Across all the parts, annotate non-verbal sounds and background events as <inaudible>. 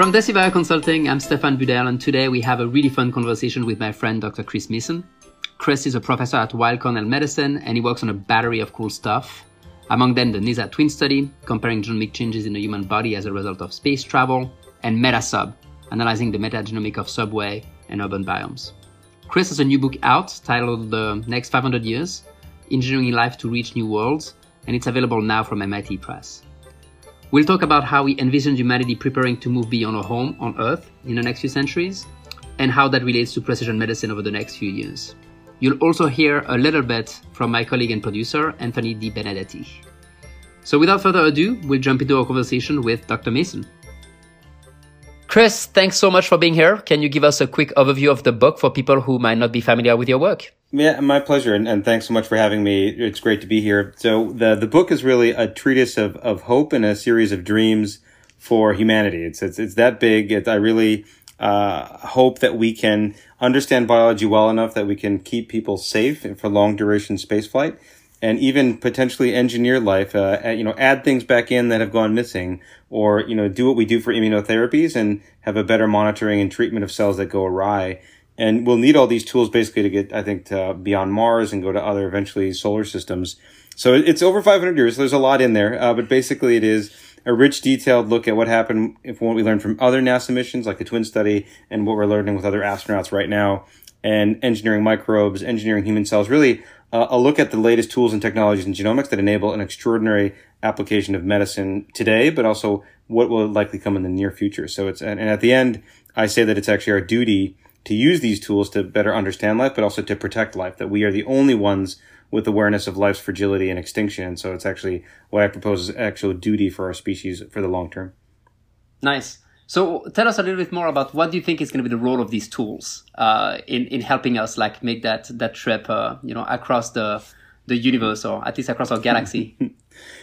From Decibio Consulting, I'm Stefan Budel, and today we have a really fun conversation with my friend Dr. Chris Mason. Chris is a professor at Weill Cornell Medicine, and he works on a battery of cool stuff. Among them, the NASA twin study, comparing genomic changes in the human body as a result of space travel, and Metasub, analyzing the metagenomic of subway and urban biomes. Chris has a new book out titled The Next 500 Years Engineering Life to Reach New Worlds, and it's available now from MIT Press. We'll talk about how we envision humanity preparing to move beyond our home on Earth in the next few centuries, and how that relates to precision medicine over the next few years. You'll also hear a little bit from my colleague and producer, Anthony Di Benedetti. So without further ado, we'll jump into our conversation with Dr. Mason. Chris, thanks so much for being here. Can you give us a quick overview of the book for people who might not be familiar with your work? Yeah, my pleasure, and, and thanks so much for having me. It's great to be here. So the the book is really a treatise of, of hope and a series of dreams for humanity. It's it's it's that big. I really uh, hope that we can understand biology well enough that we can keep people safe for long duration spaceflight and even potentially engineer life, uh, you know, add things back in that have gone missing, or you know, do what we do for immunotherapies and have a better monitoring and treatment of cells that go awry. And we'll need all these tools basically to get, I think, to beyond Mars and go to other eventually solar systems. So it's over 500 years. There's a lot in there, uh, but basically it is a rich, detailed look at what happened if what we learned from other NASA missions, like the Twin Study, and what we're learning with other astronauts right now, and engineering microbes, engineering human cells. Really uh, a look at the latest tools and technologies in genomics that enable an extraordinary application of medicine today, but also what will likely come in the near future. So it's, and, and at the end, I say that it's actually our duty to use these tools to better understand life, but also to protect life, that we are the only ones with awareness of life's fragility and extinction. And so it's actually what I propose is actual duty for our species for the long term. Nice. So tell us a little bit more about what do you think is going to be the role of these tools uh, in in helping us like make that that trip, uh, you know, across the the universe or at least across our galaxy. <laughs>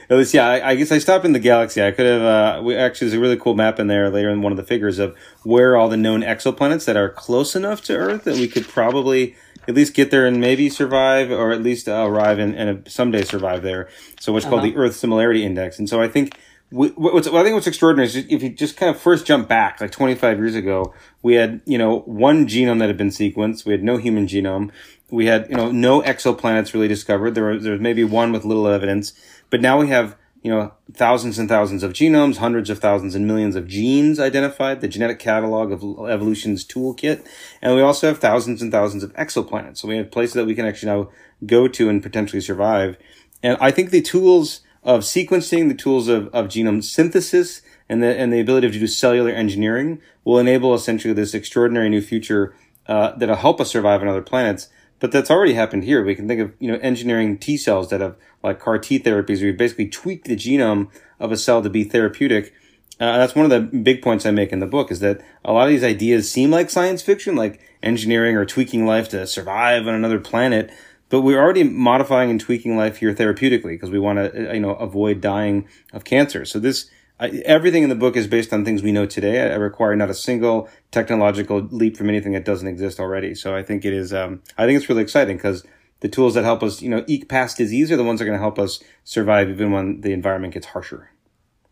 At least, yeah. I, I, guess I stopped in the galaxy. I could have. Uh, we actually, there's a really cool map in there later in one of the figures of where all the known exoplanets that are close enough to Earth that we could probably at least get there and maybe survive, or at least uh, arrive and, and someday survive there. So, what's uh-huh. called the Earth Similarity Index. And so, I think what's, what I think what's extraordinary is if you just kind of first jump back like 25 years ago, we had, you know, one genome that had been sequenced. We had no human genome. We had, you know, no exoplanets really discovered. There was, there was maybe one with little evidence, but now we have, you know, thousands and thousands of genomes, hundreds of thousands and millions of genes identified, the genetic catalog of evolution's toolkit. And we also have thousands and thousands of exoplanets. So we have places that we can actually now go to and potentially survive. And I think the tools, of sequencing, the tools of, of genome synthesis, and the, and the ability to do cellular engineering will enable essentially this extraordinary new future uh, that'll help us survive on other planets. But that's already happened here. We can think of, you know, engineering T cells that have like CAR T therapies where you basically tweak the genome of a cell to be therapeutic. Uh, that's one of the big points I make in the book is that a lot of these ideas seem like science fiction, like engineering or tweaking life to survive on another planet but we're already modifying and tweaking life here therapeutically because we want to, uh, you know, avoid dying of cancer. So this, I, everything in the book is based on things we know today. I, I, require not a single technological leap from anything that doesn't exist already. So I think it is, um, I think it's really exciting because the tools that help us, you know, eke past disease are the ones that are going to help us survive even when the environment gets harsher.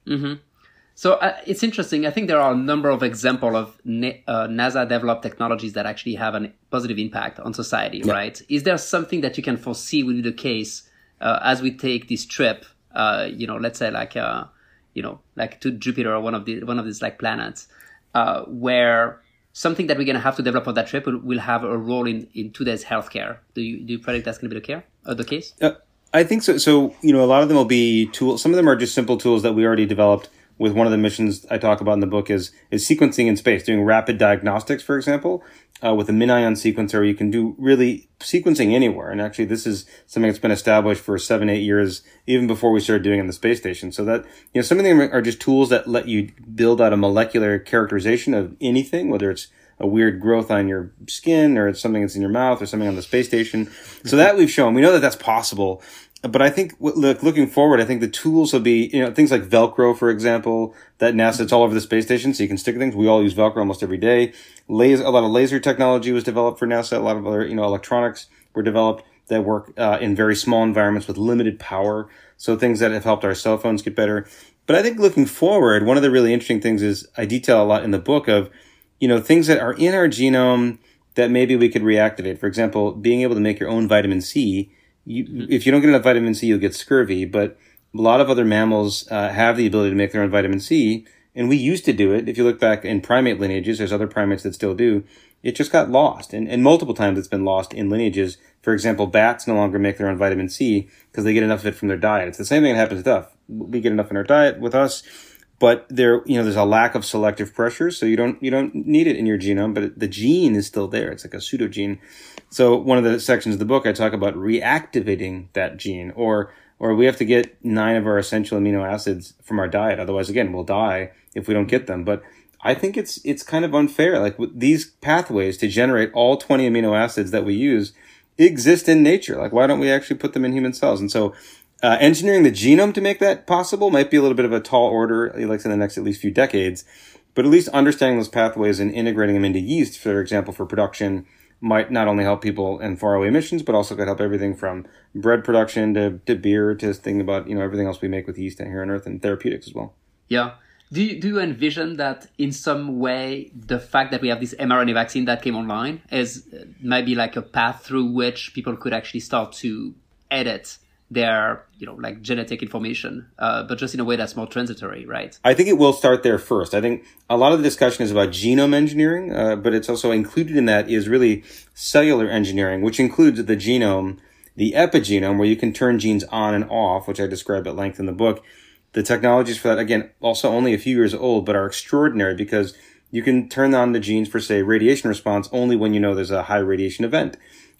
Mm-hmm. So uh, it's interesting. I think there are a number of examples of uh, NASA developed technologies that actually have a positive impact on society, yeah. right? Is there something that you can foresee will be the case uh, as we take this trip? Uh, you know, let's say like uh, you know, like to Jupiter or one of the one of these like planets, uh, where something that we're going to have to develop on that trip will, will, have a role in in today's healthcare. Do you do you predict that's going to be the care the case? I think so. So you know, a lot of them will be tools. Some of them are just simple tools that we already developed with one of the missions I talk about in the book is is sequencing in space, doing rapid diagnostics, for example, uh, with a MinION sequencer. You can do really sequencing anywhere, and actually, this is something that's been established for seven, eight years, even before we started doing it in the space station. So that you know, some of them are just tools that let you build out a molecular characterization of anything, whether it's a weird growth on your skin or it's something that's in your mouth or something on the space station. So that we've shown, we know that that's possible but I think look, looking forward, I think the tools will be, you know, things like Velcro, for example, that NASA, it's all over the space station, so you can stick things. We all use Velcro almost every day. Laser, a lot of laser technology was developed for NASA. A lot of other, you know, electronics were developed that work uh, in very small environments with limited power. So things that have helped our cell phones get better. But I think looking forward, one of the really interesting things is I detail a lot in the book of, you know, things that are in our genome that maybe we could reactivate. For example, being able to make your own vitamin C. You, if you don't get enough vitamin C, you'll get scurvy. But a lot of other mammals uh, have the ability to make their own vitamin C, and we used to do it. If you look back in primate lineages, there's other primates that still do. It just got lost, and, and multiple times it's been lost in lineages. For example, bats no longer make their own vitamin C because they get enough of it from their diet. It's the same thing that happens with us. We get enough in our diet with us, but there, you know, there's a lack of selective pressure, so you don't you don't need it in your genome, but the gene is still there. It's like a pseudogene. So one of the sections of the book I talk about reactivating that gene, or or we have to get nine of our essential amino acids from our diet. Otherwise, again, we'll die if we don't get them. But I think it's it's kind of unfair. Like these pathways to generate all 20 amino acids that we use exist in nature. Like why don't we actually put them in human cells? And so uh, engineering the genome to make that possible might be a little bit of a tall order, like in the next at least few decades. But at least understanding those pathways and integrating them into yeast, for example, for production, might not only help people in faraway emissions, but also could help everything from bread production to, to beer to thinking about you know everything else we make with yeast here on Earth and therapeutics as well. Yeah, do you, do you envision that in some way the fact that we have this mRNA vaccine that came online is uh, maybe like a path through which people could actually start to edit their you know like genetic information uh, but just in a way that's more transitory right i think it will start there first i think a lot of the discussion is about genome engineering uh, but it's also included in that is really cellular engineering which includes the genome the epigenome where you can turn genes on and off which i describe at length in the book the technologies for that, again, also only a few years old, but are extraordinary because you can turn on the genes for, say, radiation response only when you know there's a high radiation event.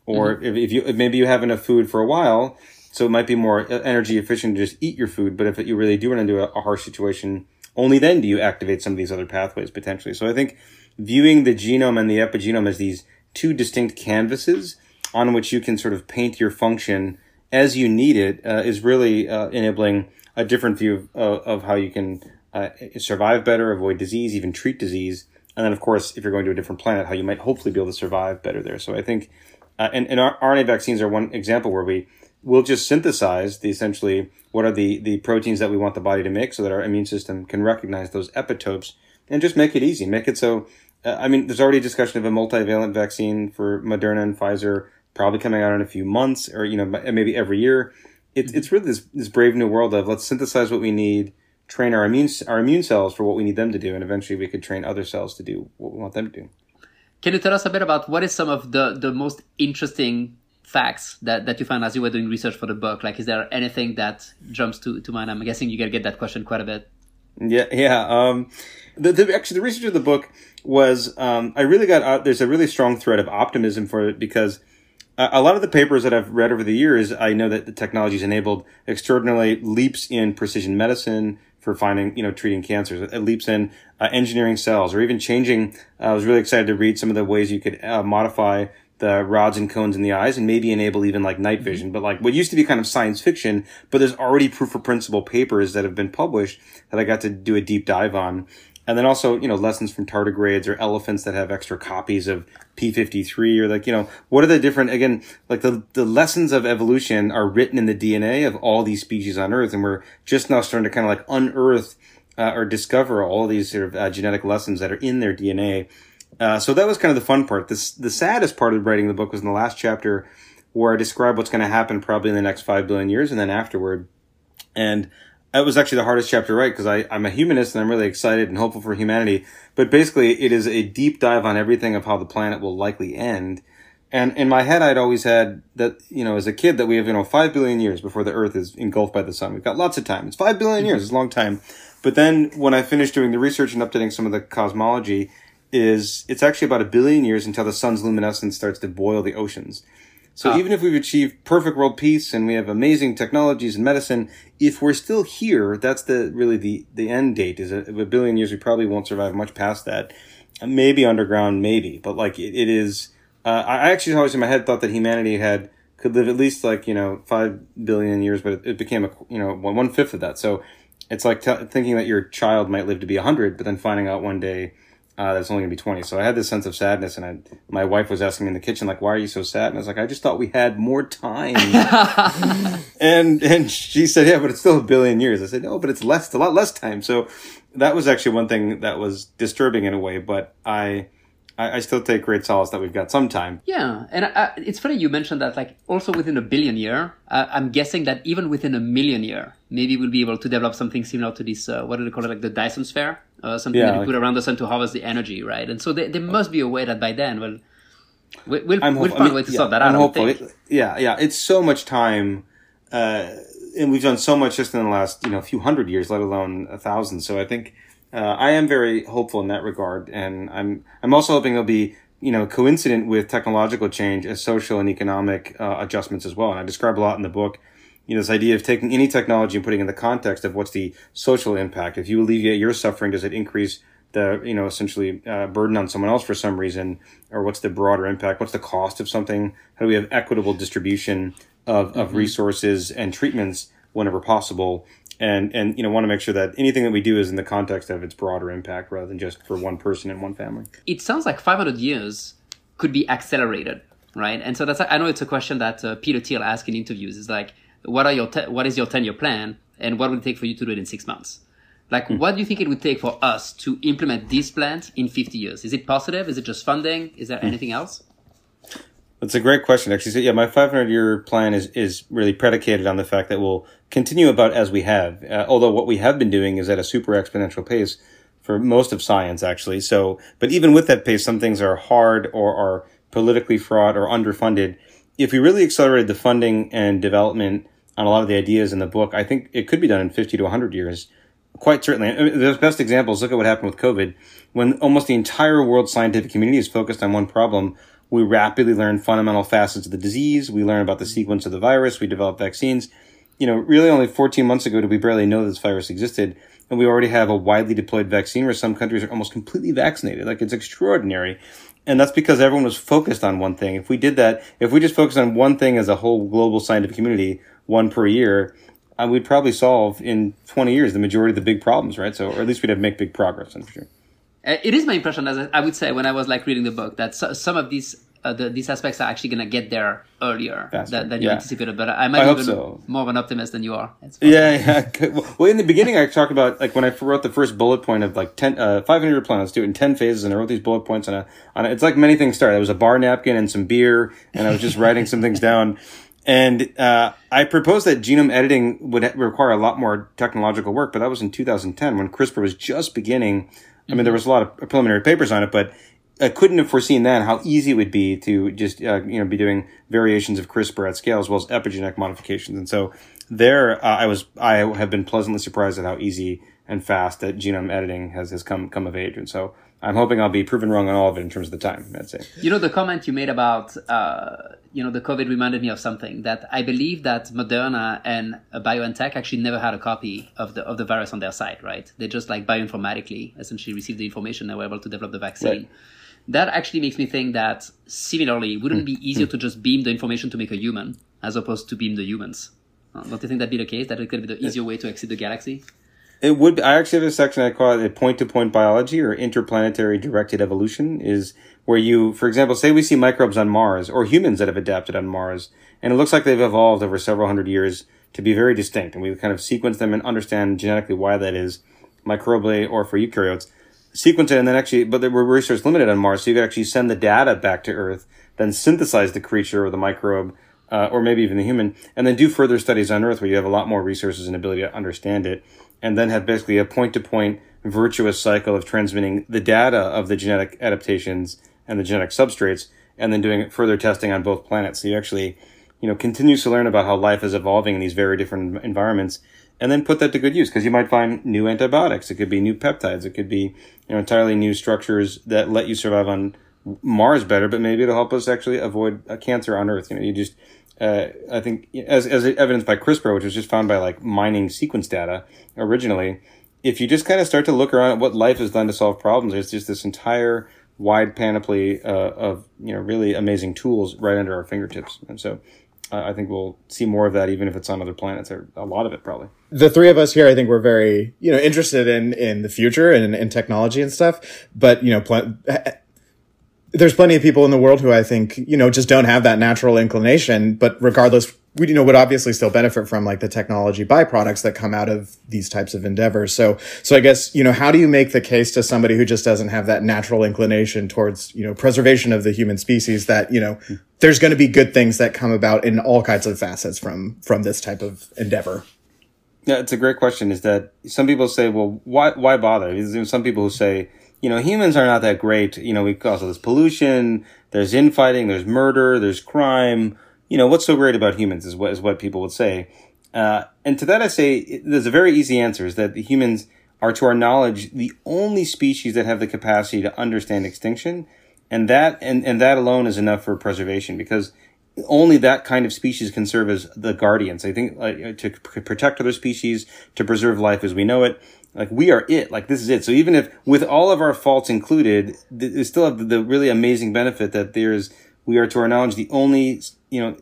Or mm-hmm. if, if you, if maybe you have enough food for a while, so it might be more energy efficient to just eat your food. But if you really do run into a, a harsh situation, only then do you activate some of these other pathways potentially. So I think viewing the genome and the epigenome as these two distinct canvases on which you can sort of paint your function as you need it uh, is really uh, enabling a different view of, of how you can uh, survive better, avoid disease, even treat disease. And then, of course, if you're going to a different planet, how you might hopefully be able to survive better there. So I think, uh, and, and RNA vaccines are one example where we will just synthesize the essentially what are the, the proteins that we want the body to make so that our immune system can recognize those epitopes and just make it easy. Make it so, uh, I mean, there's already a discussion of a multivalent vaccine for Moderna and Pfizer probably coming out in a few months or, you know, maybe every year it's it's really this this brave new world of let's synthesize what we need, train our immune our immune cells for what we need them to do, and eventually we could train other cells to do what we want them to do. Can you tell us a bit about what is some of the the most interesting facts that, that you found as you were doing research for the book? Like, is there anything that jumps to, to mind? I'm guessing you got to get that question quite a bit. Yeah, yeah. Um, the, the actually the research of the book was um, I really got. There's a really strong thread of optimism for it because a lot of the papers that I've read over the years, I know that the technology has enabled extraordinarily leaps in precision medicine for finding, you know, treating cancers. It leaps in uh, engineering cells or even changing. Uh, I was really excited to read some of the ways you could uh, modify the rods and cones in the eyes and maybe enable even like night vision. But like what used to be kind of science fiction, but there's already proof of principle papers that have been published that I got to do a deep dive on. And then also, you know, lessons from tardigrades or elephants that have extra copies of P53 or like, you know, what are the different, again, like the, the lessons of evolution are written in the DNA of all these species on Earth. And we're just now starting to kind of like unearth uh, or discover all these sort of uh, genetic lessons that are in their DNA. Uh, so that was kind of the fun part. This, the saddest part of writing the book was in the last chapter where I describe what's going to happen probably in the next five billion years and then afterward. And that was actually the hardest chapter to write because I'm a humanist and I'm really excited and hopeful for humanity. But basically, it is a deep dive on everything of how the planet will likely end. And in my head, I'd always had that, you know, as a kid, that we have, you know, five billion years before the Earth is engulfed by the sun. We've got lots of time. It's five billion years. It's a long time. But then when I finished doing the research and updating some of the cosmology, is it's actually about a billion years until the sun's luminescence starts to boil the oceans. So oh. even if we've achieved perfect world peace and we have amazing technologies and medicine, if we're still here, that's the really the the end date. Is a, a billion years, we probably won't survive much past that. Maybe underground, maybe, but like it, it is. Uh, I actually always in my head thought that humanity had could live at least like you know five billion years, but it, it became a you know one, one fifth of that. So it's like t- thinking that your child might live to be a hundred, but then finding out one day uh, that's only gonna be 20. So I had this sense of sadness, and I, my wife was asking me in the kitchen, like, "Why are you so sad?" And I was like, "I just thought we had more time." <laughs> and and she said, "Yeah, but it's still a billion years." I said, "No, but it's less, a lot less time." So that was actually one thing that was disturbing in a way, but I. I, I still take great solace that we've got some time. Yeah, and I, it's funny you mentioned that. Like, also within a billion year, uh, I'm guessing that even within a million year, maybe we'll be able to develop something similar to this. Uh, what do they call it? Like the Dyson sphere, uh, something Yeah, that you like- put around the sun to harvest the energy, right? And so there, there must be a way that by then, well, we- we'll I'm we'll hopeful. find I a mean, way to yeah, solve that I'm out. I hopeful. It- yeah, yeah. It's so much time, uh, and we've done so much just in the last you know few hundred years, let alone a thousand. So I think uh, I am very hopeful in that regard, and I'm I'm also hoping it'll be you know coincident with technological change as social and economic uh, adjustments as well. And I describe a lot in the book. You know, this idea of taking any technology and putting it in the context of what's the social impact. If you alleviate your suffering, does it increase the you know essentially uh, burden on someone else for some reason, or what's the broader impact? What's the cost of something? How do we have equitable distribution of, of resources and treatments whenever possible? And and you know want to make sure that anything that we do is in the context of its broader impact rather than just for one person and one family. it sounds like 500 years could be accelerated, right? And so that's I know it's a question that uh, Peter Thiel asks in interviews. Is like, what are your te- what is your 10 year plan, and what would it take for you to do it in six months? Like, what do you think it would take for us to implement these plans in 50 years? Is it positive? Is it just funding? Is there anything else? That's a great question, actually. So, yeah, my 500 year plan is, is really predicated on the fact that we'll continue about as we have. Uh, although what we have been doing is at a super exponential pace for most of science, actually. So, but even with that pace, some things are hard or are politically fraught or underfunded. If we really accelerated the funding and development on a lot of the ideas in the book, I think it could be done in 50 to 100 years. Quite certainly. I mean, the best examples, look at what happened with COVID. When almost the entire world scientific community is focused on one problem, we rapidly learn fundamental facets of the disease. We learn about the sequence of the virus. We develop vaccines. You know, really only 14 months ago did we barely know this virus existed. And we already have a widely deployed vaccine where some countries are almost completely vaccinated. Like it's extraordinary. And that's because everyone was focused on one thing. If we did that, if we just focused on one thing as a whole global scientific community, one per year, uh, we'd probably solve in 20 years the majority of the big problems, right? So, or at least we'd have make big progress, I'm sure. Uh, It is my impression, as I- would say, when I was like reading the book, that so, some of these uh, the, these aspects are actually going to get there earlier Faster, than, than you yeah. anticipated. But I might I be even so. more of an optimist than you are. Yeah, yeah. <laughs> Well, in the beginning, I talked about like when I wrote the first bullet point of like 10, uh, 500 year do it in 10 phases. And I wrote these bullet points on a, on a, it's like many things start. There was a bar napkin and some beer and I was just writing some things down. And, uh, I proposed that genome editing would require a lot more technological work, but that was in 2010 when CRISPR was just beginning. I mean, there was a lot of preliminary papers on it, but I couldn't have foreseen then how easy it would be to just uh, you know be doing variations of CRISPR at scale as well as epigenetic modifications. And so there, uh, I was I have been pleasantly surprised at how easy and fast that genome editing has has come come of age. And so I'm hoping I'll be proven wrong on all of it in terms of the time. I'd say. You know, the comment you made about, uh, you know, the COVID reminded me of something that I believe that Moderna and BioNTech actually never had a copy of the of the virus on their site, right? They just like bioinformatically essentially received the information and were able to develop the vaccine. Right. That actually makes me think that similarly, wouldn't it be easier to just beam the information to make a human as opposed to beam the humans? Uh, don't you think that'd be the case? That it could be the easier way to exit the galaxy? It would. I actually have a section I call it point to point biology or interplanetary directed evolution. Is where you, for example, say we see microbes on Mars or humans that have adapted on Mars, and it looks like they've evolved over several hundred years to be very distinct, and we kind of sequence them and understand genetically why that is, microbially or for eukaryotes. Sequence it and then actually, but were research limited on Mars, so you could actually send the data back to Earth, then synthesize the creature or the microbe, uh, or maybe even the human, and then do further studies on Earth where you have a lot more resources and ability to understand it, and then have basically a point to point virtuous cycle of transmitting the data of the genetic adaptations and the genetic substrates, and then doing further testing on both planets. So you actually, you know, continues to learn about how life is evolving in these very different environments, and then put that to good use because you might find new antibiotics. It could be new peptides. It could be you know entirely new structures that let you survive on Mars better, but maybe it'll help us actually avoid a cancer on Earth. You know, you just uh, I think as as evidenced by CRISPR, which was just found by like mining sequence data originally. If you just kind of start to look around at what life has done to solve problems, there's just this entire wide panoply uh, of you know really amazing tools right under our fingertips. And so, I think we'll see more of that, even if it's on other planets, or a lot of it probably. The three of us here, I think, we're very, you know, interested in in the future and in technology and stuff. But you know, pl- there's plenty of people in the world who I think, you know, just don't have that natural inclination. But regardless, we, you know, would obviously still benefit from like the technology byproducts that come out of these types of endeavors. So, so I guess, you know, how do you make the case to somebody who just doesn't have that natural inclination towards, you know, preservation of the human species that, you know, there's going to be good things that come about in all kinds of facets from, from this type of endeavor? Yeah, it's a great question. Is that some people say, well, why, why bother? Some people who say, you know, humans are not that great. You know, we also there's pollution, there's infighting, there's murder, there's crime you know, what's so great about humans is what is what people would say. Uh, and to that, I say there's a very easy answer: is that the humans are, to our knowledge, the only species that have the capacity to understand extinction, and that and, and that alone is enough for preservation because only that kind of species can serve as the guardians. I think like, to protect other species, to preserve life as we know it. Like we are it. Like this is it. So even if with all of our faults included, we still have the really amazing benefit that there's we are, to our knowledge, the only you know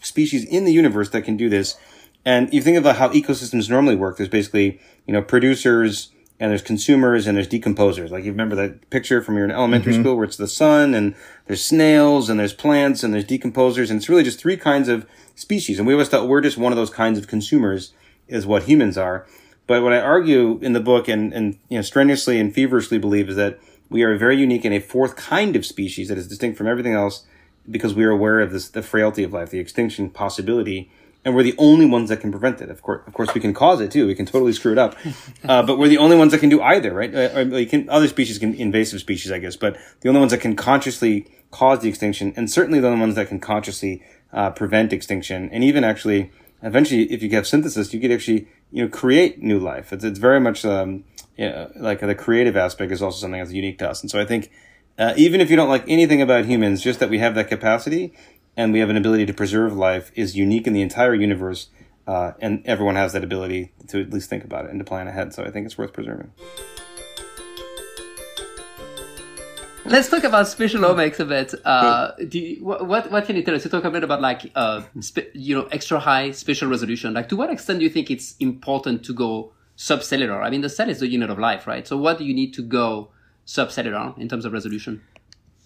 species in the universe that can do this. And you think about how ecosystems normally work. There's basically you know producers and there's consumers and there's decomposers. Like you remember that picture from your elementary mm-hmm. school where it's the sun and there's snails and there's plants and there's decomposers and it's really just three kinds of species. And we always thought we're just one of those kinds of consumers is what humans are. But what I argue in the book and, and you know strenuously and feverishly believe is that we are very unique in a fourth kind of species that is distinct from everything else because we are aware of this, the frailty of life, the extinction possibility, and we're the only ones that can prevent it. Of course, of course, we can cause it too. We can totally screw it up, <laughs> uh, but we're the only ones that can do either, right? Uh, can, other species can, invasive species, I guess, but the only ones that can consciously cause the extinction, and certainly the only ones that can consciously uh, prevent extinction, and even actually, eventually, if you have synthesis, you could actually, you know, create new life. It's, it's very much, um, yeah, like the creative aspect is also something that's unique to us. And so I think, uh, even if you don't like anything about humans, just that we have that capacity and we have an ability to preserve life is unique in the entire universe. Uh, and everyone has that ability to at least think about it and to plan ahead. So I think it's worth preserving. Let's talk about spatial omics a bit. Uh, you, what what can you tell us? You talk a bit about like uh, you know extra high spatial resolution. Like to what extent do you think it's important to go subcellular. I mean, the cell is the unit of life, right? So what do you need to go subcellular in terms of resolution?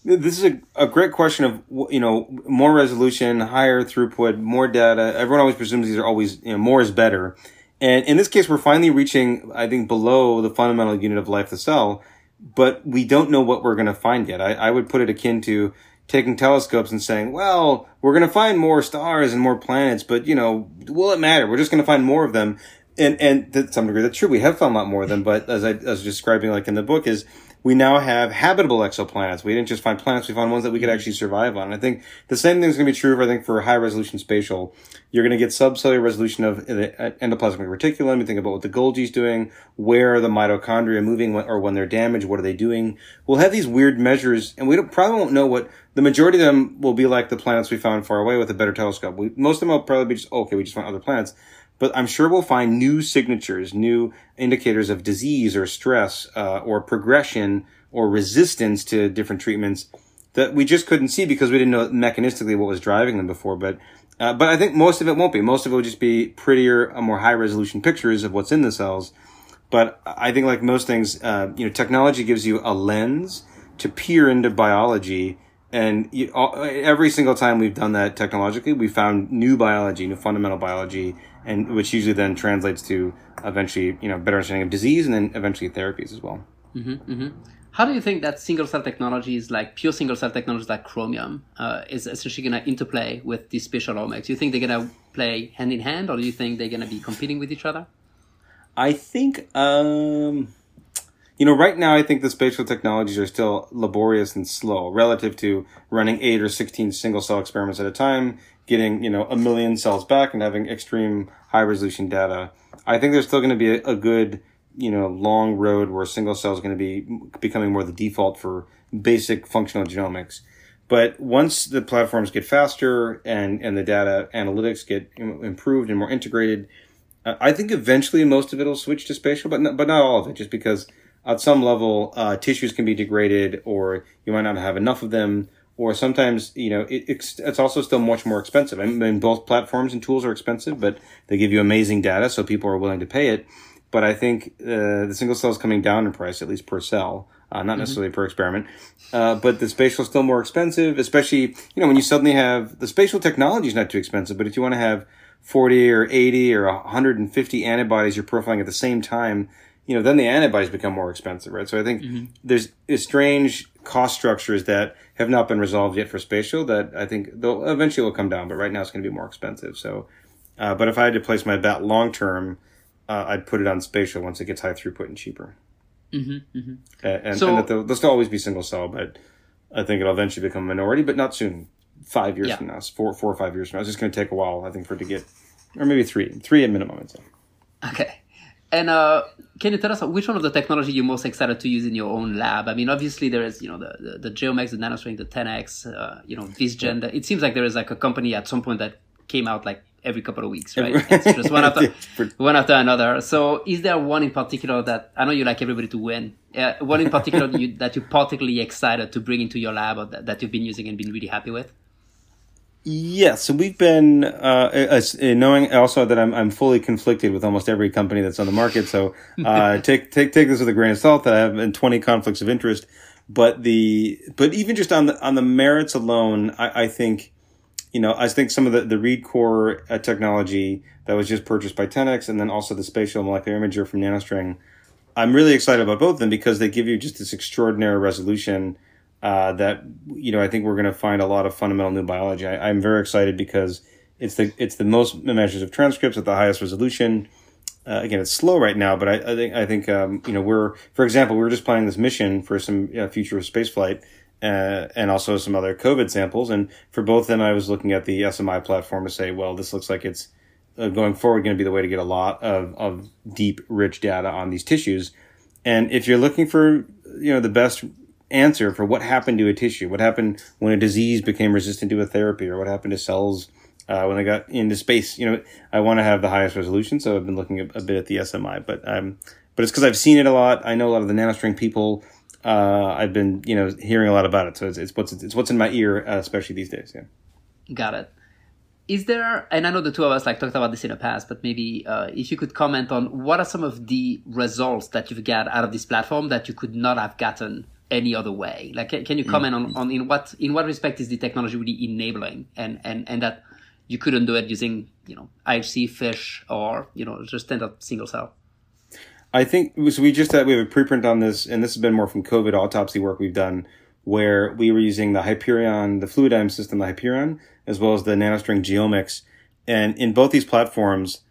This is a, a great question of, you know, more resolution, higher throughput, more data. Everyone always presumes these are always, you know, more is better. And in this case, we're finally reaching, I think, below the fundamental unit of life, the cell, but we don't know what we're going to find yet. I, I would put it akin to taking telescopes and saying, well, we're going to find more stars and more planets, but, you know, will it matter? We're just going to find more of them and and to some degree that's true. We have found a lot more of them, but as I, as I was describing, like in the book, is we now have habitable exoplanets. We didn't just find planets; we found ones that we could mm. actually survive on. And I think the same thing is going to be true. For, I think for high resolution spatial, you're going to get subcellular resolution of the endoplasmic reticulum. You think about what the Golgi's doing, where are the mitochondria moving, or when they're damaged, what are they doing? We'll have these weird measures, and we probably won't know what the majority of them will be like the planets we found far away with a better telescope. We, most of them will probably be just okay. We just found other planets but I'm sure we'll find new signatures, new indicators of disease or stress uh, or progression or resistance to different treatments that we just couldn't see because we didn't know mechanistically what was driving them before. But uh, but I think most of it won't be. Most of it will just be prettier, more high resolution pictures of what's in the cells. But I think, like most things, uh, you know, technology gives you a lens to peer into biology. And you, all, every single time we've done that technologically, we found new biology, new fundamental biology and which usually then translates to eventually you know better understanding of disease and then eventually therapies as well. Mm-hmm, mm-hmm. How do you think that single cell technologies like pure single cell technologies like Chromium uh, is essentially going to interplay with these spatial omics? Do you think they're going to play hand in hand, or do you think they're going to be competing with each other? I think, um, you know, right now I think the spatial technologies are still laborious and slow relative to running eight or sixteen single cell experiments at a time getting you know a million cells back and having extreme high resolution data. I think there's still going to be a, a, good you know long road where single cell is going to be becoming more the default for basic functional genomics. But once the platforms get faster and and the data analytics get improved and more integrated, uh, I think eventually most of it will switch to spatial, but not, but not all of it, just because at some level uh, tissues can be degraded or you might not have enough of them or sometimes you know it, it's, it's also still much more expensive. I mean, both platforms and tools are expensive, but they give you amazing data, so people are willing to pay it. But I think uh, the single cell is coming down in price, at least per cell, uh, not mm-hmm. necessarily per experiment. Uh, but the spatial is still more expensive, especially you know when you suddenly have the spatial technology is not too expensive, but if you want to have 40 or 80 or 150 antibodies you're profiling at the same time, you know, then the antibodies become more expensive, right? So I think mm-hmm. there's strange cost structures that have not been resolved yet for spatial that I think they'll eventually will come down, but right now it's going to be more expensive. So, uh, but if I had to place my bet long term, uh, I'd put it on spatial once it gets high throughput and cheaper. Mm-hmm, mm-hmm. and, so, and that they'll, they'll, still always be single cell, but I think it'll eventually become a minority, but not soon. Five years yeah. from now, four, four or five years from now. It's just going to take a while, I think, for it to get, or maybe three, three at minimum. I'd say. Okay. And uh, can you tell us which one of the technology you're most excited to use in your own lab? I mean, obviously there is, you know, the the, the GeoMx, the NanoString, the 10x, uh, you know, Vizgen. It seems like there is like a company at some point that came out like every couple of weeks, right? <laughs> It's just one after <laughs> one after another. So, is there one in particular that I know you like everybody to win? Uh, one in particular that, <laughs> you, that you're particularly excited to bring into your lab, or that, that you've been using and been really happy with? Yeah, so we've been uh, knowing also that I'm I'm fully conflicted with almost every company that's on the market. So uh, <laughs> take take take this with a grain of salt. that I have been 20 conflicts of interest, but the but even just on the on the merits alone, I, I think you know I think some of the the ReadCoor uh, technology that was just purchased by 10x, and then also the spatial molecular imager from NanoString. I'm really excited about both of them because they give you just this extraordinary resolution uh, that you know I think we're going to find a lot of fundamental new biology. I, am very excited because it's the it's the most measures of transcripts at the highest resolution. Uh, again, it's slow right now, but I, I think I think um, you know we're for example we were just planning this mission for some uh, future space flight. Uh, and also some other COVID samples. And for both of them, I was looking at the SMI platform to say, well, this looks like it's uh, going forward going to be the way to get a lot of, of deep, rich data on these tissues. And if you're looking for, you know, the best answer for what happened to a tissue, what happened when a disease became resistant to a therapy, or what happened to cells uh, when they got into space. You know, I want to have the highest resolution, so I've been looking a, a bit at the SMI, but um, but it's because I've seen it a lot. I know a lot of the nanostring people. Uh, I've been you know hearing a lot about it, so it's, it's what's it's what's in my ear, uh, especially these days. Yeah. Got it. Is there, and I know the two of us like talked about this in the past, but maybe uh, if you could comment on what are some of the results that you've got out of this platform that you could not have gotten any other way? Like, can, you comment mm-hmm. on, on in what in what respect is the technology really enabling, and and and that you couldn't do it using you know IHC, fish, or you know just standard single cell? I think so. We just had, we have a preprint on this, and this has been more from COVID autopsy work we've done, where we were using the Hyperion, the Fluidigm system, the Hyperion, as well as the NanoString GeoMx, and in both these platforms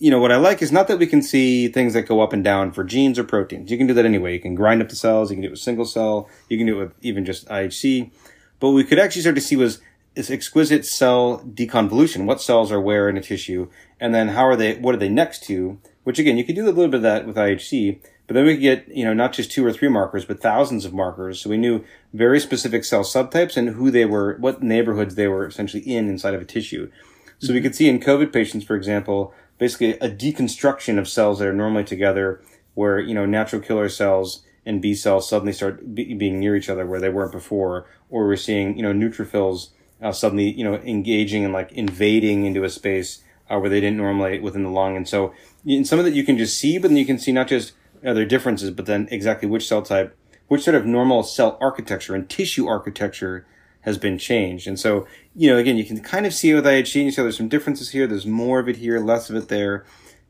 you know, what I like is not that we can see things that go up and down for genes or proteins. You can do that anyway. You can grind up the cells. You can do it with single cell. You can do it with even just IHC. But what we could actually start to see was this exquisite cell deconvolution. What cells are where in a tissue, and then how are they? What are they next to? Which again, you could do a little bit of that with IHC. But then we could get, you know, not just two or three markers, but thousands of markers. So we knew very specific cell subtypes and who they were, what neighborhoods they were essentially in inside of a tissue. So mm-hmm. we could see in COVID patients, for example, basically a deconstruction of cells that are normally together, where you know natural killer cells and B cells suddenly start be, being near each other where they weren't before, or we're seeing you know neutrophils uh, suddenly you know engaging and like invading into a space uh, where they didn't normally within the lung, and so in some of that you can just see, but then you can see not just other differences, but then exactly which cell type, which sort of normal cell architecture and tissue architecture has been changed. And so, you know, again, you can kind of see with IHC, you see there's some differences here, there's more of it here, less of it there,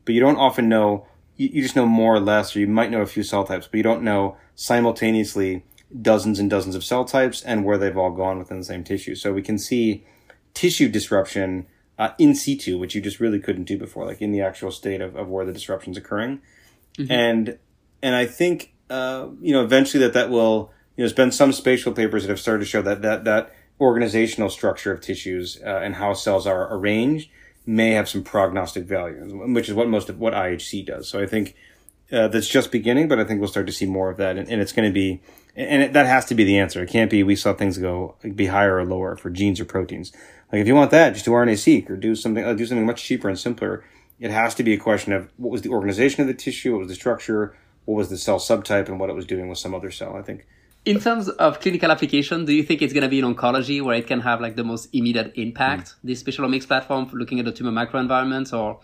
but you don't often know, you, you just know more or less, or you might know a few cell types, but you don't know simultaneously dozens and dozens of cell types and where they've all gone within the same tissue. So we can see tissue disruption uh, in situ, which you just really couldn't do before, like in the actual state of, of where the disruption's occurring. Mm-hmm. And, and I think, uh, you know, eventually that that will, there's been some spatial papers that have started to show that that that organizational structure of tissues uh, and how cells are arranged may have some prognostic value, which is what most of what IHC does. So I think uh, that's just beginning, but I think we'll start to see more of that, and, and it's going to be, and it, that has to be the answer. It can't be we saw things go be higher or lower for genes or proteins. Like if you want that, just do RNA-seq or do something, uh, do something much cheaper and simpler. It has to be a question of what was the organization of the tissue, what was the structure, what was the cell subtype, and what it was doing with some other cell. I think in terms of clinical application, do you think it's going to be in oncology where it can have like the most immediate impact? Mm. This spatial omics platform for looking at the tumor microenvironment, or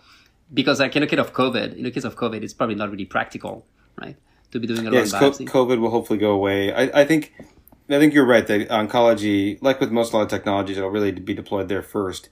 because like in the case of COVID, in the case of COVID, it's probably not really practical, right? To be doing a yes, lot of biopsy. COVID will hopefully go away. I, I think I think you're right. That oncology, like with most a lot of technologies, it'll really be deployed there first.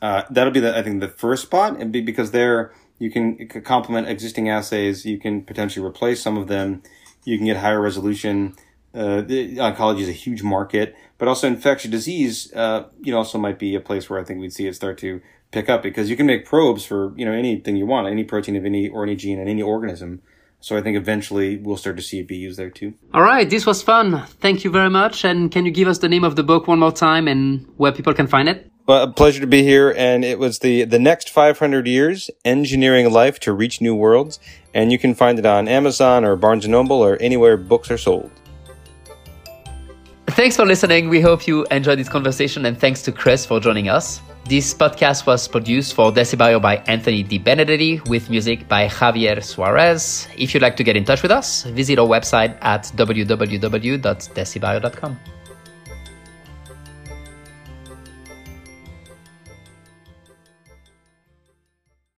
Uh, that'll be the I think the first spot, and be because there you can complement existing assays. You can potentially replace some of them. You can get higher resolution. Uh, oncology is a huge market, but also infectious disease, uh, you know, also might be a place where I think we'd see it start to pick up because you can make probes for you know anything you want, any protein of any or any gene in any organism. So I think eventually we'll start to see it be used there too. All right, this was fun. Thank you very much. And can you give us the name of the book one more time and where people can find it? Well, a pleasure to be here. And it was the, the next 500 years, engineering life to reach new worlds. And you can find it on Amazon or Barnes & Noble or anywhere books are sold. Thanks for listening. We hope you enjoyed this conversation and thanks to Chris for joining us. This podcast was produced for Decibio by Anthony Di Benedetti with music by Javier Suarez. If you'd like to get in touch with us, visit our website at www.decibio.com.